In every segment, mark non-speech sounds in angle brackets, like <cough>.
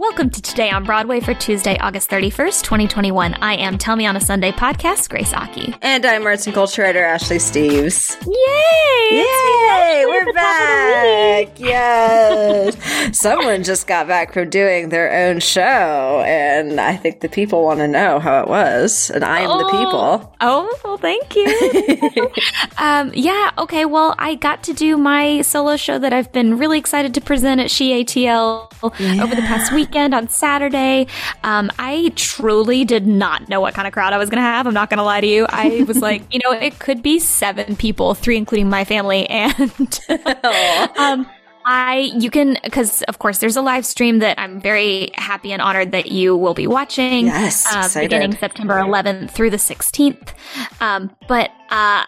Welcome to Today on Broadway for Tuesday, August 31st, 2021. I am Tell Me on a Sunday podcast, Grace Aki. And I'm arts and culture writer Ashley Steves. Yay! Yay! We're back! Yes! <laughs> Someone just got back from doing their own show, and I think the people want to know how it was, and I am oh, the people. Oh, well, thank you. <laughs> um, yeah, okay, well, I got to do my solo show that I've been really excited to present at She ATL yeah. over the past week weekend on Saturday. Um, I truly did not know what kind of crowd I was going to have. I'm not going to lie to you. I was <laughs> like, you know, it could be seven people, three including my family, and <laughs> um, I you can because of course there's a live stream that I'm very happy and honored that you will be watching. Yes, uh, beginning September 11th through the 16th. Um, but uh,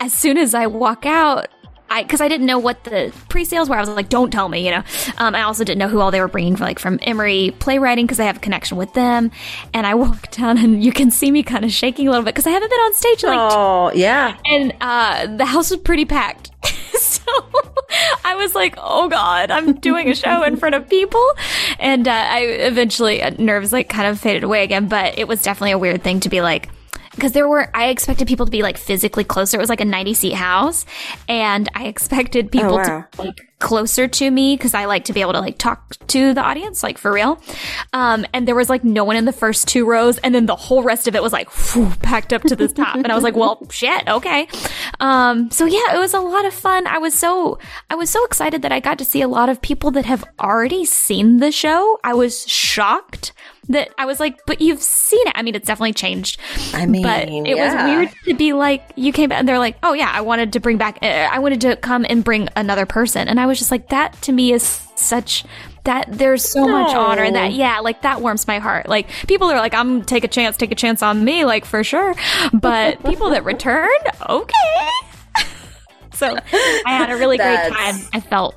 as soon as I walk out, I because I didn't know what the pre-sales were. I was like, don't tell me, you know. Um, I also didn't know who all they were bringing for, like from Emory Playwriting because I have a connection with them. And I <laughs> walk down and you can see me kind of shaking a little bit because I haven't been on stage like oh yeah. And uh, the house was pretty packed. <laughs> so I was like, oh God, I'm doing a show in front of people. And uh, I eventually, uh, nerves like kind of faded away again, but it was definitely a weird thing to be like, because there were I expected people to be like physically closer. It was like a 90 seat house and I expected people oh, wow. to like closer to me because I like to be able to like talk to the audience like for real. Um, and there was like no one in the first two rows and then the whole rest of it was like whew, packed up to the top and I was like, well, shit, okay. Um, so yeah, it was a lot of fun. I was so I was so excited that I got to see a lot of people that have already seen the show. I was shocked that I was like, but you've seen it. I mean, it's definitely changed. I mean, but it yeah. was weird to be like, you came back and they're like, oh yeah, I wanted to bring back, I wanted to come and bring another person. And I was just like, that to me is such that there's so no. much honor in that. Yeah, like that warms my heart. Like people are like, I'm take a chance, take a chance on me, like for sure. But <laughs> people that return, okay. <laughs> so I had a really great time. I felt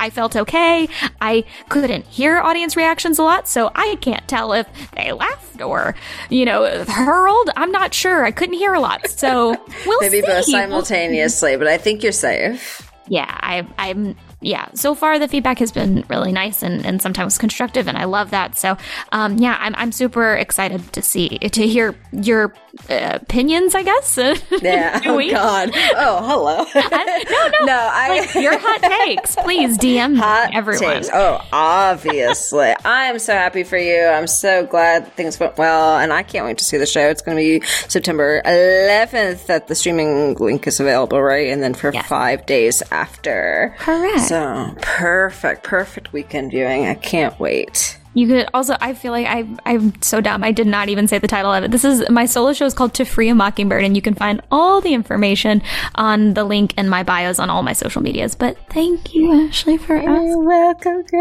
I felt okay. I couldn't hear audience reactions a lot, so I can't tell if they laughed or, you know, hurled. I'm not sure. I couldn't hear a lot, so <laughs> we'll maybe see. both simultaneously. But I think you're safe. Yeah, I, I'm yeah, so far the feedback has been really nice and, and sometimes constructive, and I love that. So, um, yeah, I'm, I'm super excited to see to hear your uh, opinions. I guess. <laughs> Yeah. oh God. Oh, hello. I, <laughs> no, no, <laughs> no. I like, your hot takes, please DM hot everyone. Takes. Oh, obviously, I am so happy for you. I'm so glad things went well, and I can't wait to see the show. It's going to be September 11th that the streaming link is available, right? And then for yes. five days after. Correct. So perfect, perfect weekend viewing. I can't wait. You could also, I feel like I, I'm so dumb. I did not even say the title of it. This is my solo show is called To Free a Mockingbird, and you can find all the information on the link in my bios on all my social medias. But thank you, Ashley, for You're welcome, <laughs>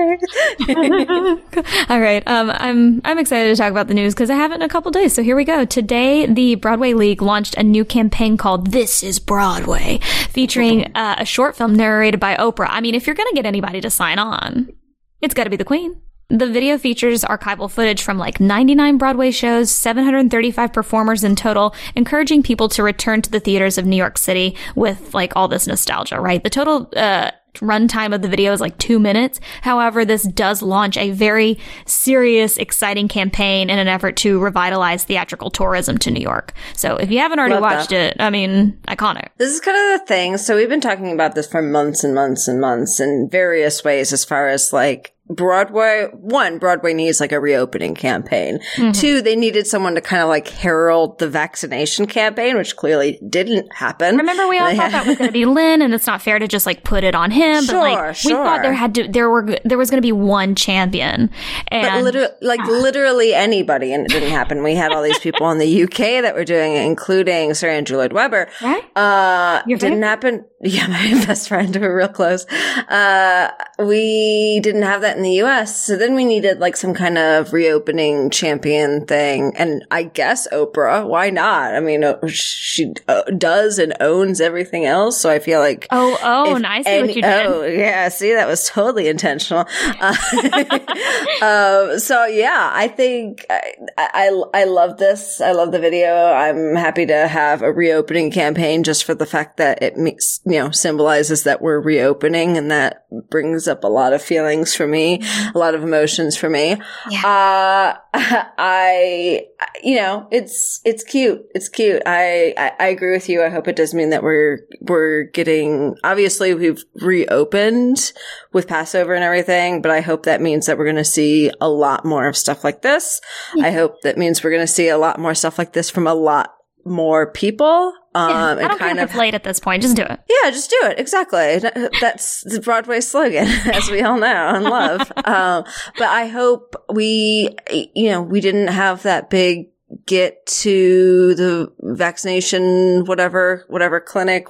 all right. Um, I'm, I'm excited to talk about the news because I haven't in a couple days. So here we go. Today, the Broadway League launched a new campaign called This is Broadway, featuring uh, a short film narrated by Oprah. I mean, if you're going to get anybody to sign on, it's got to be the Queen. The video features archival footage from like 99 Broadway shows, 735 performers in total, encouraging people to return to the theaters of New York City with like all this nostalgia, right? The total, uh, runtime of the video is like two minutes. However, this does launch a very serious, exciting campaign in an effort to revitalize theatrical tourism to New York. So if you haven't already Love watched that. it, I mean, iconic. This is kind of the thing. So we've been talking about this for months and months and months in various ways as far as like Broadway, one, Broadway needs like a reopening campaign. Mm-hmm. Two, they needed someone to kind of like herald the vaccination campaign, which clearly didn't happen. Remember, we all thought that was <laughs> going to be Lin, and it's not fair to just like put it on him. Sure, but like, sure. we thought there had to, there were, there was going to be one champion. And but literally, like literally anybody, and it didn't happen. We had all these people in the UK that were doing it, including Sir Andrew Lloyd Webber. Right? Uh, didn't happen. Yeah, <laughs> my best friend. We're real close. Uh, we didn't have that in the US. So then we needed like some kind of reopening champion thing. And I guess Oprah, why not? I mean, uh, she uh, does and owns everything else. So I feel like. Oh, oh, I see any, what you did. Oh, yeah. See, that was totally intentional. <laughs> Uh, <laughs> um, so yeah, I think I, I, I love this. I love the video. I'm happy to have a reopening campaign just for the fact that it makes you know, symbolizes that we're reopening and that brings up a lot of feelings for me me, a lot of emotions for me. Yeah. Uh, <laughs> I, you know, it's, it's cute. It's cute. I, I, I agree with you. I hope it does mean that we're, we're getting, obviously we've reopened with Pass Over and everything, but I hope that means that we're going to see a lot more of stuff like this. I hope that means we're going to see a lot more stuff like this from a lot more people. Um, yeah, I don't kind of late at this point. Just do it. Yeah, just do it. Exactly. That's the Broadway slogan, <laughs> as we all know and love. <laughs> um, but I hope we, you know, we didn't have that big get to the vaccination, whatever, whatever clinic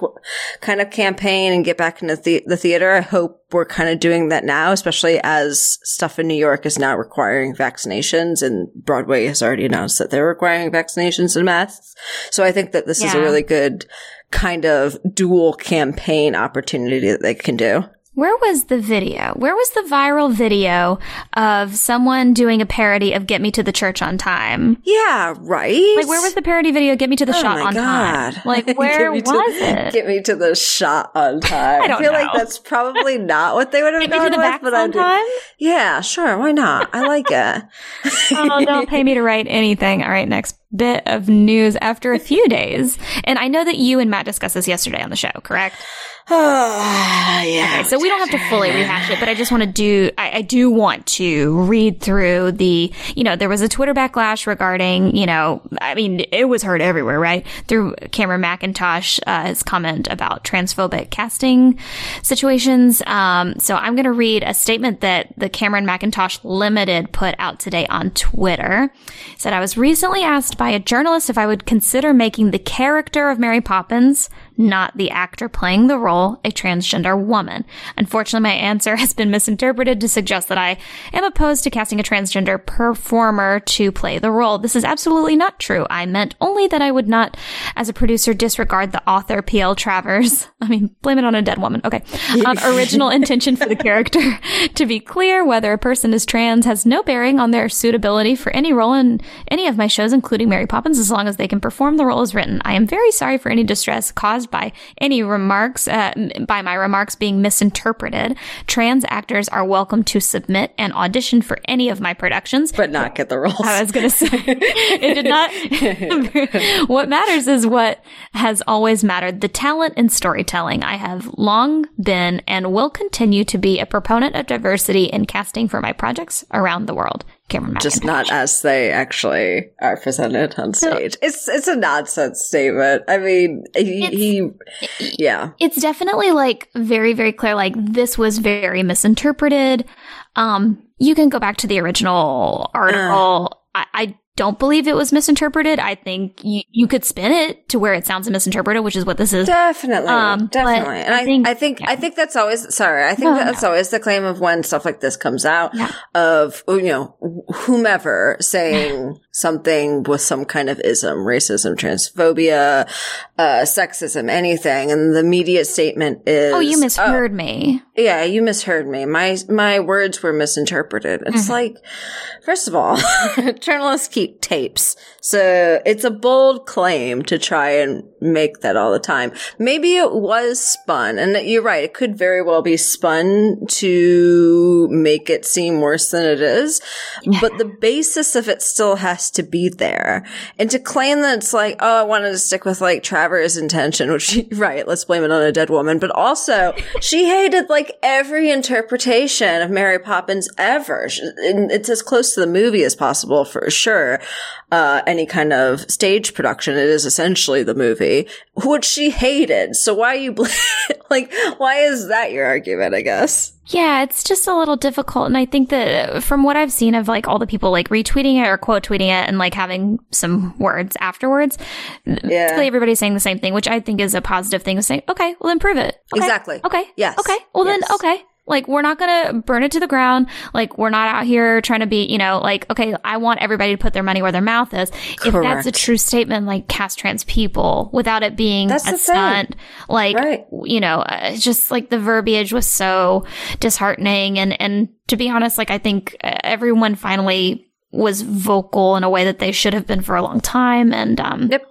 kind of campaign and get back into the, the theater. I hope we're kind of doing that now, especially as stuff in New York is now requiring vaccinations and Broadway has already announced that they're requiring vaccinations and masks. So I think that this yeah. is a really good kind of dual campaign opportunity that they can do. Where was the video? Where was the viral video of someone doing a parody of Get Me to the Church on Time? Yeah, right. Like, where was the parody video Get Me to the oh Shot on God. Time? Like, <laughs> where was to, it? Get Me to the Shot on <laughs> Time. I, don't I feel know. like that's probably not what they would have Get gone me to the with, but on time? Yeah, sure. Why not? I like it. <laughs> oh, don't pay me to write anything. All right, next bit of news after a few days. And I know that you and Matt discussed this yesterday on the show, correct? Oh, <sighs> yeah. Okay, so we don't have to fully rehash it, but I just want to do, I, I, do want to read through the, you know, there was a Twitter backlash regarding, you know, I mean, it was heard everywhere, right? Through Cameron Mackintosh, uh, his comment about transphobic casting situations. Um, so I'm going to read a statement that the Cameron Mackintosh Limited put out today on Twitter. It said, I was recently asked by a journalist if I would consider making the character of Mary Poppins not the actor playing the role, a transgender woman. Unfortunately, my answer has been misinterpreted to suggest that I am opposed to casting a transgender performer to play the role. This is absolutely not true. I meant only that I would not, as a producer, disregard the author, P.L. Travers. <laughs> I mean, blame it on a dead woman. Okay. Um, <laughs> original intention for the character. <laughs> to be clear, whether a person is trans has no bearing on their suitability for any role in any of my shows, including Mary Poppins, as long as they can perform the role as written. I am very sorry for any distress caused by any remarks, uh, by my remarks being misinterpreted. Trans actors are welcome to submit and audition for any of my productions, but not get the roles. I was going to say it did not. <laughs> what matters is what has always mattered: the talent and storytelling. I have long been and will continue to be a proponent of diversity in casting for my projects around the world. Just not as they actually are presented on stage. So, it's it's a nonsense statement. I mean, he, he, yeah. It's definitely like very very clear. Like this was very misinterpreted. Um, you can go back to the original article. Uh, I, I don't believe it was misinterpreted. I think you, you could spin it to where it sounds misinterpreted, which is what this is. Definitely. Um, definitely. And I, think, I think, yeah. I think that's always, sorry, I think no, that's no. always the claim of when stuff like this comes out yeah. of, you know, whomever saying something with some kind of ism, racism, transphobia, uh, sexism, anything. And the media statement is, Oh, you misheard oh, me. Yeah, you misheard me. My, my words were misinterpreted. It's mm-hmm. like, first of all, <laughs> journalists keep tapes. So it's a bold claim to try and make that all the time. Maybe it was spun, and you're right, it could very well be spun to make it seem worse than it is, but the basis of it still has to be there. And to claim that it's like, oh, I wanted to stick with like Travers' intention, which, <laughs> right, let's blame it on a dead woman, but also she hated like every interpretation of Mary Poppins ever. It's as close to the movie as possible for sure uh, any kind of stage production. It is essentially the movie, which she hated. So why you bl- <laughs> like? Why is that your argument? I guess. Yeah, it's just a little difficult. And I think that from what I've seen of like all the people like retweeting it or quote tweeting it and like having some words afterwards, yeah. everybody's saying the same thing, which I think is a positive thing to say, okay, well then prove it. Okay. Exactly. Okay. Yes. Okay. Well yes. then, okay. Like, we're not gonna burn it to the ground. Like, we're not out here trying to be, you know, like, okay, I want everybody to put their money where their mouth is. Correct. If that's a true statement, like, cast trans people without it being that's a stunt, like, right. you know, uh, just like the verbiage was so disheartening. And, and to be honest, like, I think uh, everyone finally was vocal in a way that they should have been for a long time. And um, Yep.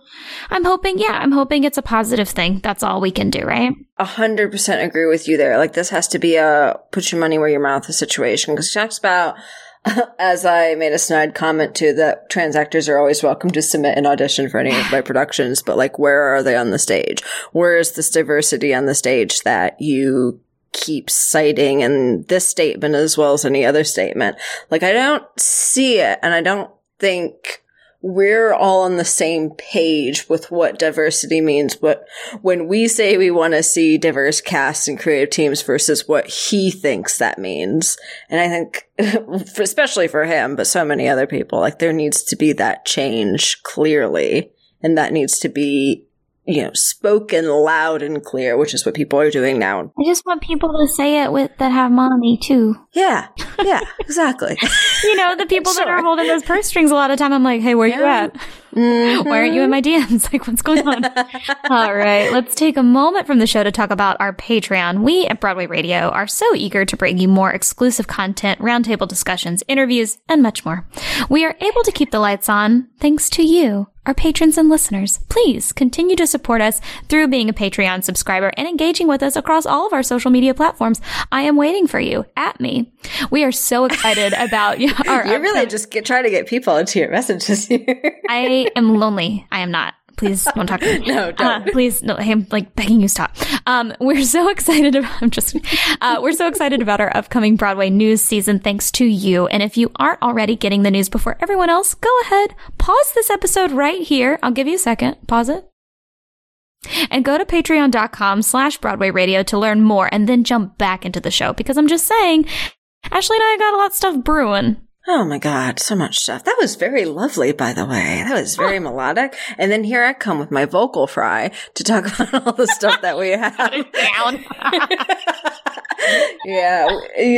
I'm hoping, yeah, I'm hoping it's a positive thing. That's all we can do, right? A hundred percent agree with you there. Like this has to be a put your money where your mouth is situation because she talks about, <laughs> as I made a snide comment to, that trans actors are always welcome to submit an audition for any of my <sighs> productions, but like where are they on the stage? Where is this diversity on the stage that you keep citing in this statement as well as any other statement? Like I don't see it, and I don't think we're all on the same page with what diversity means. But when we say we want to see diverse casts and creative teams versus what he thinks that means. And I think, <laughs> especially for him, but so many other people, like there needs to be that change clearly. And that needs to be, you know, spoken loud and clear, which is what people are doing now. I just want people to say it with that have money too. Yeah. Yeah, <laughs> exactly. You know, the people that are holding those purse strings a lot of time. I'm like, hey, where you Yeah. at? Mm-hmm. Why aren't you in my DMs? <laughs> Like, what's going on? <laughs> All right, let's take a moment from the show to talk about our Patreon. We at Broadway Radio are so eager to bring you more exclusive content, roundtable discussions, interviews, and much more. We are able to keep the lights on thanks to you. Our patrons and listeners, please continue to support us through being a Patreon subscriber and engaging with us across all of our social media platforms. I am waiting for you at me. We are so excited <laughs> about our You're really just get, trying to get people into your messages here. I am lonely. I am not. Please don't talk to me. <laughs> No, don't. Uh, please, no. I'm like begging you stop. Um, we're so <laughs> excited about. I'm just. Uh, we're so excited about our upcoming Broadway news season. Thanks to you. And if you aren't already getting the news before everyone else, go ahead, pause this episode right here. I'll give you a second. Pause it. And go to patreon.com slash Broadway radio to learn more and then jump back into the show because I'm just saying, Ashley and I got a lot of stuff brewing. Oh my God, so much stuff. That was very lovely, by the way. That was oh. very melodic. And then here I come with my vocal fry to talk <laughs> about all the stuff that we have. Down. <laughs> yeah,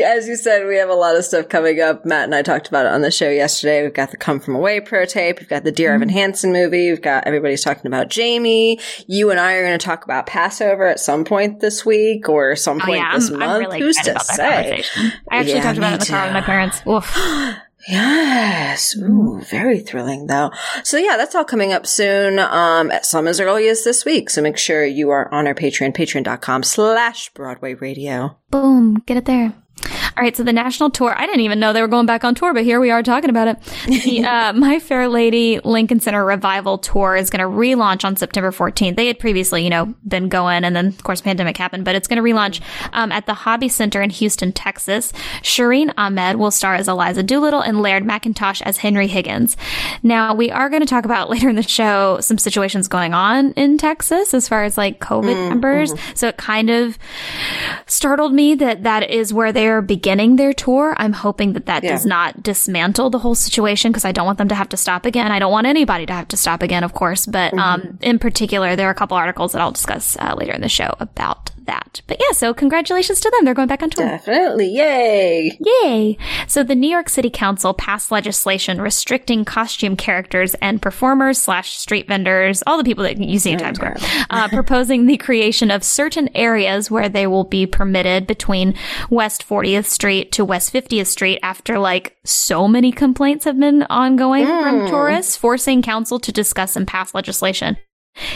as you said, we have a lot of stuff coming up. Matt and I talked about it on the show yesterday. We've got the Come From Away pro tape. We've got the Dear Evan mm-hmm. Hansen movie. We've got everybody's talking about Jamie. You and I are going to talk about Pass Over at some point this week or some Oh point yeah, this I'm, month. I'm really Who's to about that say? I actually Yeah, talked about it in the car with my parents. <gasps> <gasps> <gasps> Yes. Ooh, very thrilling though. So yeah, that's all coming up soon. Um, at some as early as this week. So make sure you are on our Patreon, patreon.com slash Broadway radio. Boom, get it there. All right, so the national tour. I didn't even know they were going back on tour, but here we are talking about it. The <laughs> uh, My Fair Lady Lincoln Center Revival Tour is going to relaunch on September 14th. They had previously, you know, been going, and then of course pandemic happened, but it's going to relaunch um, at the Hobby Center in Houston, Texas. Shereen Ahmed will star as Eliza Doolittle and Laird Mackintosh as Henry Higgins. Now we are going to talk about <laughs> later in the show some situations going on in Texas as far as like COVID numbers. So it kind of startled me that that is where they are beginning their tour. I'm hoping that that Yeah. does not dismantle the whole situation because I don't want them to have to stop again. I don't want anybody to have to stop again, of course. But um, in particular, there are a couple articles that I'll discuss uh, later in the show about that. But yeah, so congratulations to them. They're going back on tour. Definitely. Yay. Yay! So the New York City Council passed legislation restricting costume characters and performers slash street vendors, all the people that you see in Times Square, uh, <laughs> proposing the creation of certain areas where they will be permitted between West 40th Street to West 50th Street after like so many complaints have been ongoing from tourists, forcing council to discuss and pass legislation.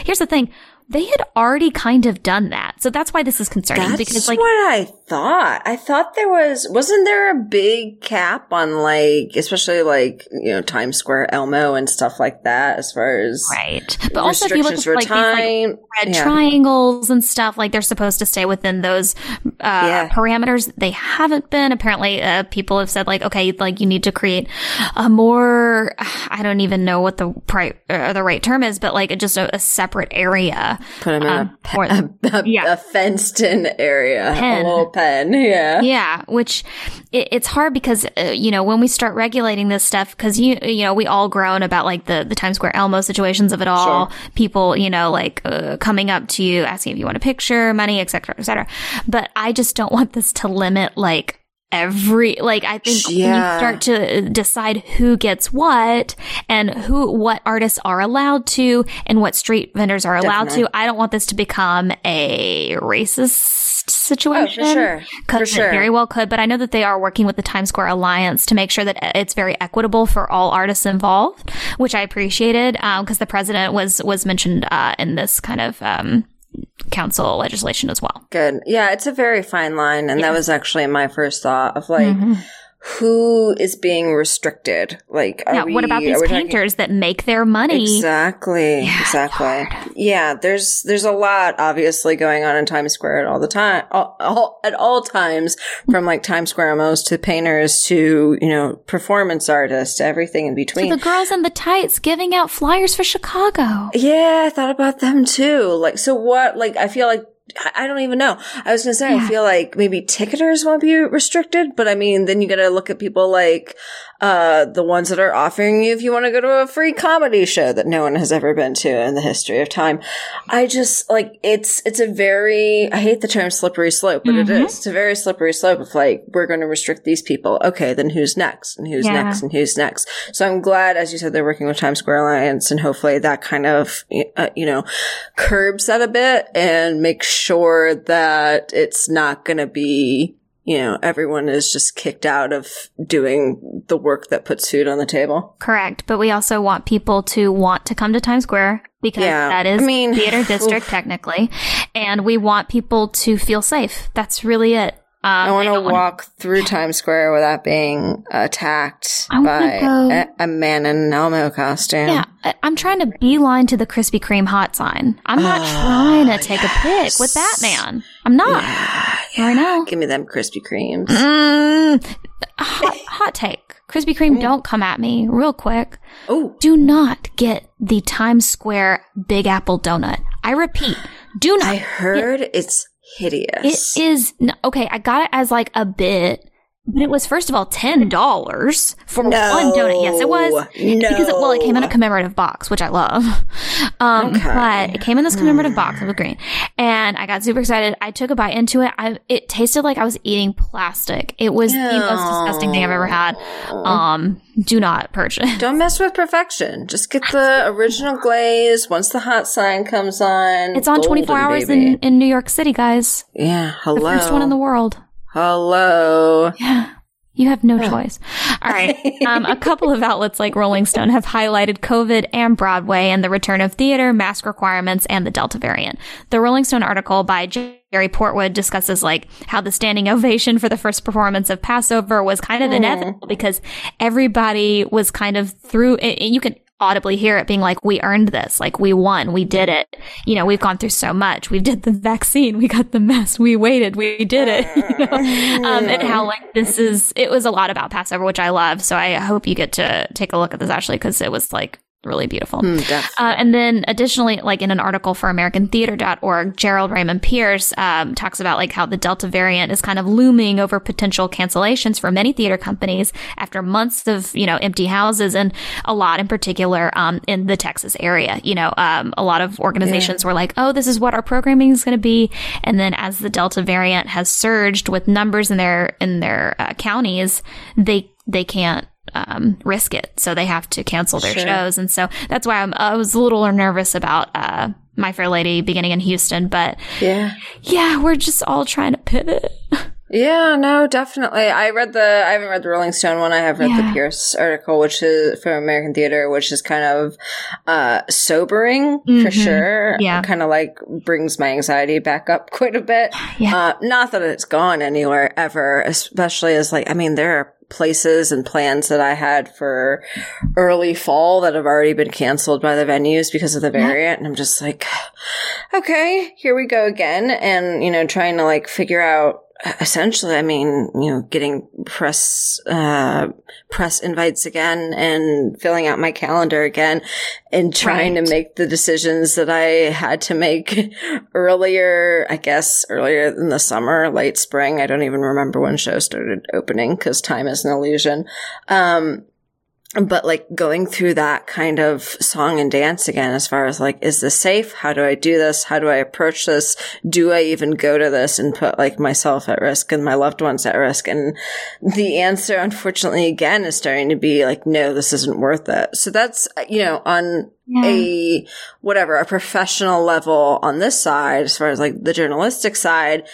Here's the thing. They had already kind of done that. So that's why this is concerning That's because like what I thought. I thought there was, wasn't there a big cap on like, especially like, you know, Times Square, Elmo and stuff like that as far as Right. But also, if you look at restrictions for like, these, like time. red yeah. triangles and stuff, like they're supposed to stay within those uh, Yeah. parameters. They haven't been. Apparently, uh, people have said like, okay, like you need to create a more, I don't even know what the pri- uh, the right term is, but like just a, a separate area. Put them in um, a, for- a, a, yeah. a fenced in area. Pen. A little pen. Yeah. Yeah, which it, it's hard because uh, you know when we start regulating this stuff because you you know we all groan about like the the Times Square Elmo situations of it all. People you know like uh, coming up to you asking if you want a picture, money, etc., etc. But I just don't want this to limit like every like I think when you start to decide who gets what and who what artists are allowed to and what street vendors are allowed Definitely. to, I don't want this to become a racist situation. Oh, for sure. For sure. It very well could, but I know that they are working with the Times Square Alliance to make sure that it's very equitable for all artists involved, which I appreciated because um, the president was was mentioned uh, in this kind of um, council legislation as well. Good. Yeah, it's a very fine line. And that was actually my first thought of like, mm-hmm who is being restricted? Like, yeah, we, what about these painters talking- that make their money? Exactly, yeah, exactly. Yeah, there's there's a lot obviously going on in Times Square at all the time, all, all, at all times, from like Times Square most to painters to you know performance artists, everything in between. The girls in the tights giving out flyers for Chicago. Yeah, I thought about them too. Like, so what? Like, I feel like I don't even know. I was gonna say, yeah. I feel like maybe ticketers won't be restricted, but I mean, then you gotta look at people like, uh, the ones that are offering you if you want to go to a free comedy show that no one has ever been to in the history of time. I just, like, it's, it's a very, I hate the term slippery slope, but mm-hmm. it is. It's a very slippery slope of like, we're going to restrict these people. Okay, then who's next? And who's yeah. next? And who's next? So I'm glad, as you said, they're working with Times Square Alliance and hopefully that kind of, uh, you know, curbs that a bit and makes sure that it's not going to be you know, everyone is just kicked out of doing the work that puts food on the table. Correct. But we also want people to want to come to Times Square because yeah. that is I mean, theater <laughs> district oof. technically. And we want people to feel safe. That's really it. Um, I want to walk through <laughs> Times Square without being attacked by a, a, man in an Elmo costume. Yeah, I, am trying to beeline to the Krispy Kreme hot sign. I'm not oh, trying to take yes. a pic with that man. I'm not. Yeah, yeah. I know. Give me them Krispy Kremes. Mm, <laughs> hot, hot take. Krispy Kreme, mm. don't come at me real quick. Oh. Do not get the Times Square Big Apple donut. I repeat, do not. I heard it's hideous. It is okay. I got it as like a bit, but it was first of all ten dollars for no. one donut. Yes, it was no. because it, well, it came in a commemorative box, which I love. Um, okay. but it came in this commemorative mm. box. of was green, and I got super excited. I took a bite into it. I, it tasted like I was eating plastic. It was no. the most disgusting thing I've ever had. Um, do not purchase. Don't mess with perfection. Just get the <laughs> original glaze. Once the hot sign comes on, it's on twenty four hours in in New York City, guys. Yeah, hello, the first one in the world. Hello. Yeah. You have no choice. All right. Um, a couple of outlets like Rolling Stone have highlighted COVID and Broadway and the return of theater, mask requirements, and the Delta variant. The Rolling Stone article by Jerry Portwood discusses like how the standing ovation for the first performance of Pass Over was kind of mm. inevitable because everybody was kind of through. And you can audibly hear it being like, we earned this. Like we won. We did it. You know, we've gone through so much. We did the vaccine. We got the mess. We waited. We did it. <laughs> You know? um, and how like this is, it was a lot about Pass Over, which I love. So I hope you get to take a look at this actually because it was like really beautiful. Mm, uh, and then additionally, like in an article for AmericanTheater.org, Gerald Raymond Pierce um, talks about like how the Delta variant is kind of looming over potential cancellations for many theater companies after months of you know empty houses and a lot in particular um, in the Texas area. You know, um, a lot of organizations yeah. were like, "Oh, this is what our programming is going to be," and then as the Delta variant has surged with numbers in their in their uh, counties, they they can't um, risk it. So they have to cancel their sure. shows. And so that's why I'm, i was a little nervous about, uh, My Fair Lady beginning in Houston. But yeah, yeah, we're just all trying to pivot. Yeah, no, definitely. I read the, I haven't read the Rolling Stone one. I have read yeah. the Pierce article, which is from American Theater, which is kind of, uh, sobering mm-hmm. for sure. Yeah. Kind of like brings my anxiety back up quite a bit. Yeah. Uh, not that it's gone anywhere ever, especially as like, I mean, there are places and plans that I had for early fall that have already been canceled by the venues because of the variant. And I'm just like, okay, here we go again. And, you know, trying to like figure out essentially, I mean, you know, getting press, uh, press invites again and filling out my calendar again and trying right. to make the decisions that I had to make <laughs> earlier, I guess, earlier in the summer, late spring. I don't even remember when shows started opening because time is an illusion. Um, but like going through that kind of song and dance again as far as like is this safe? How do i do this? How do i approach this? Do i even go to this and put like myself at risk and my loved ones at risk? And the answer unfortunately again is starting to be like no this isn't worth it. So that's you know on yeah. a whatever a professional level on this side as far as like the journalistic side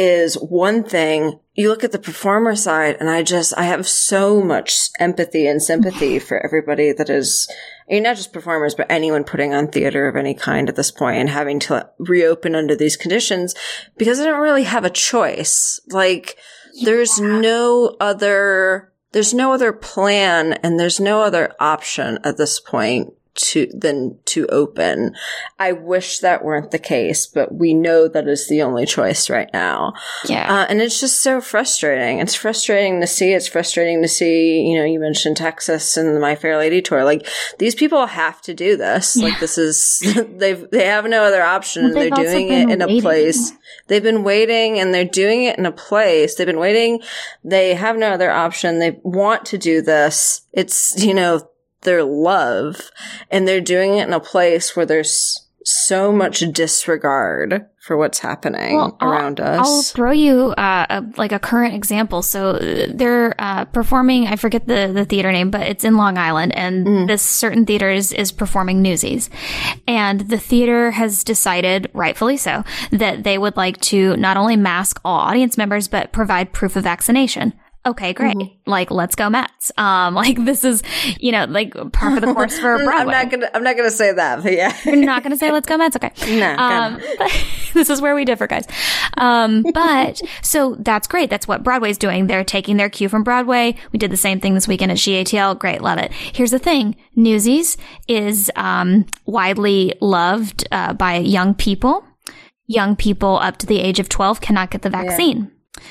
is one thing. You look at the performer side and I just, I have so much empathy and sympathy <sighs> for everybody that is, I mean, not just performers, but anyone putting on theater of any kind at this point and having to reopen under these conditions because they don't really have a choice. Like, there's no other, there's no other plan and there's no other option at this point to than to open. I wish that weren't the case, but we know that is the only choice right now. Yeah. Uh, and it's just so frustrating. It's frustrating to see. It's frustrating to see, you know, you mentioned Texas and the My Fair Lady tour. Like these people have to do this. Yeah. Like this is, <laughs> they've, they have no other option well, they're doing it in waiting. a place. They've been waiting and they're doing it in a place. They've been waiting. They have no other option. They want to do this. It's, you know, their love and they're doing it in a place where there's so much disregard for what's happening well, around I'll, us. I'll throw you uh, a, like a current example. So they're uh, performing. I forget the the theater name, but it's in Long Island, and mm. this certain theater is, is performing Newsies, and the theater has decided, rightfully so, that they would like to not only mask all audience members but provide proof of vaccination okay, great. Mm-hmm. Like, let's go Mets. Um, <laughs> like this is, you know, like part of the course for Broadway. <laughs> I'm not gonna, I'm not gonna say that, but yeah. You're not gonna say let's go Mets. Okay. <laughs> No. Um, this is where we differ, guys. Um, but so that's great. That's what Broadway's doing. They're taking their cue from Broadway. We did the same thing this weekend at GATL. Great. Love it. Here's the thing. Newsies is, um, widely loved, uh, by young people. Young people up to the age of 12 cannot get the vaccine. Yeah.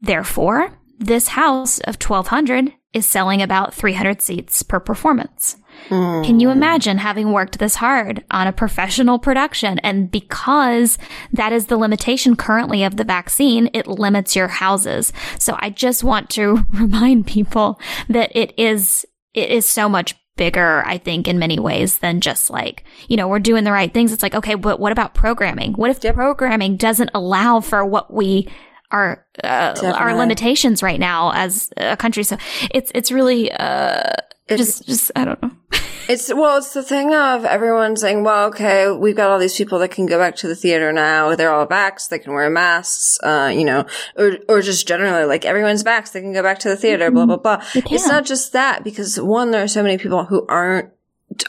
Therefore, this house of 1200 is selling about 300 seats per performance. Mm. Can you imagine having worked this hard on a professional production? And because that is the limitation currently of the vaccine, it limits your houses. So I just want to <laughs> remind people that it is, it is so much bigger, I think, in many ways than just like, you know, we're doing the right things. It's like, okay, but what about programming? What if the programming doesn't allow for what we our uh, our limitations right now as a country. So it's it's really uh, just just I don't know. <laughs> it's well, it's the thing of everyone saying, "Well, okay, we've got all these people that can go back to the theater now. They're all vaxxed. They can wear masks. Uh, you know, or or just generally like everyone's vaxxed. They can go back to the theater. Mm-hmm. Blah blah blah. It's not just that because one, there are so many people who aren't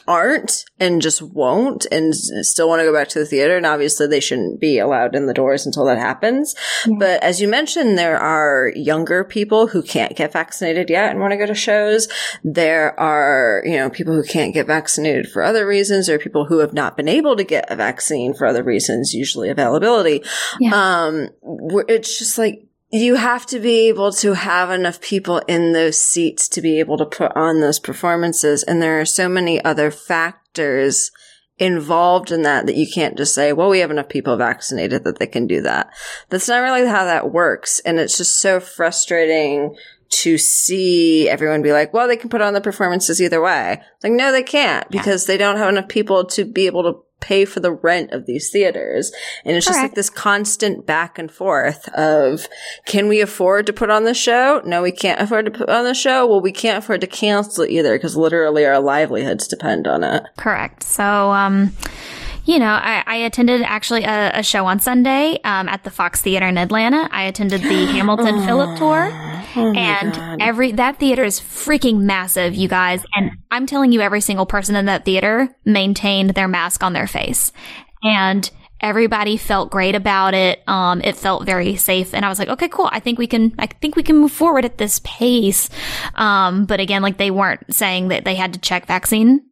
aren't and just won't and still want to go back to the theater. And obviously they shouldn't be allowed in the doors until that happens. Yeah. But as you mentioned, there are younger people who can't get vaccinated yet and want to go to shows. There are, you know, people who can't get vaccinated for other reasons. or people who have not been able to get a vaccine for other reasons, usually availability. Yeah. Um, it's just like, you have to be able to have enough people in those seats to be able to put on those performances. And there are so many other factors involved in that that you can't just say, well, we have enough people vaccinated that they can do that. That's not really how that works. And it's just so frustrating to see everyone be like, well, they can put on the performances either way. Like, no, they can't because yeah. they don't have enough people to be able to pay for the rent of these theaters. And it's just like this constant back and forth of, can we afford to put on the show? No, we can't afford to put on the show. Well, we can't afford to cancel it either because literally our livelihoods depend on it. Correct. So, um, you know, I, I attended actually a, a, show on Sunday um, at the Fox Theater in Atlanta. I attended the Hamilton oh, Philip tour, oh and God. every that theater is freaking massive, you guys. And I'm telling you, every single person in that theater maintained their mask on their face, and everybody felt great about it. Um, it felt very safe, and I was like, okay, cool. I think we can. I think we can move forward at this pace. Um, but again, like they weren't saying that they had to check vaccine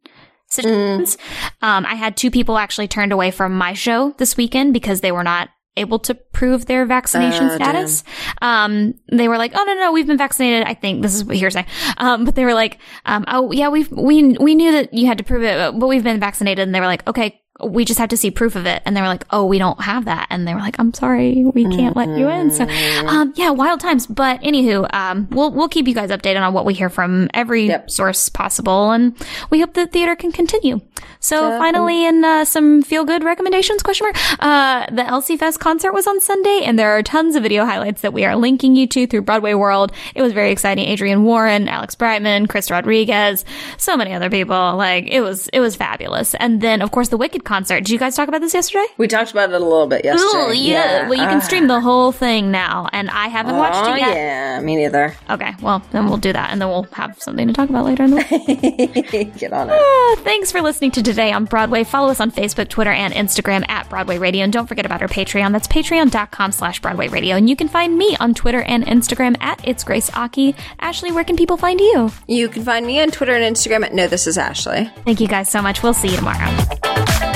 situations. Mm. Um, I had two people actually turned away from my show this weekend because they were not able to prove their vaccination uh, status. Um, they were like, "Oh no, no, we've been vaccinated." I think this is what hearsay. Um, but they were like, um, "Oh yeah, we we we knew that you had to prove it, but we've been vaccinated." And they were like, "Okay, we just have to see proof of it. And they were like, oh, we don't have that. And they were like, I'm sorry, we can't mm-hmm. let you in. So, mm-hmm. um, yeah, wild times. But anywho, um, we'll, we'll keep you guys updated on what we hear from every yep. source possible. And we hope the theater can continue. So finally, in uh, some feel good recommendations, question mark, uh, the Elsie Fest concert was on Sunday and there are tons of video highlights that we are linking you to through Broadway World. It was very exciting. Adrienne Warren, Alex Brightman, Chris Rodriguez, so many other people. Like it was, it was fabulous. And then, of course, the Wicked concert. Did you guys talk about this yesterday? We talked about it a little bit yesterday. Ooh, yeah. Well, you can Ah. stream the whole thing now, and I haven't watched Oh, it yet. yeah, me neither. Okay, well, then we'll do that, and then we'll have something to talk about later in the week. Get on it. Ah, Thanks for listening to Today on Broadway. Follow us on Facebook, Twitter, and Instagram at Broadway Radio. And don't forget about our Patreon. That's patreon.com slash Broadway Radio. And you can find me on Twitter and Instagram at It's Grace Aki. Ashley, where can people find you? You can find me on Twitter and Instagram at No This Is Ashley. Thank you guys so much. We'll see you tomorrow.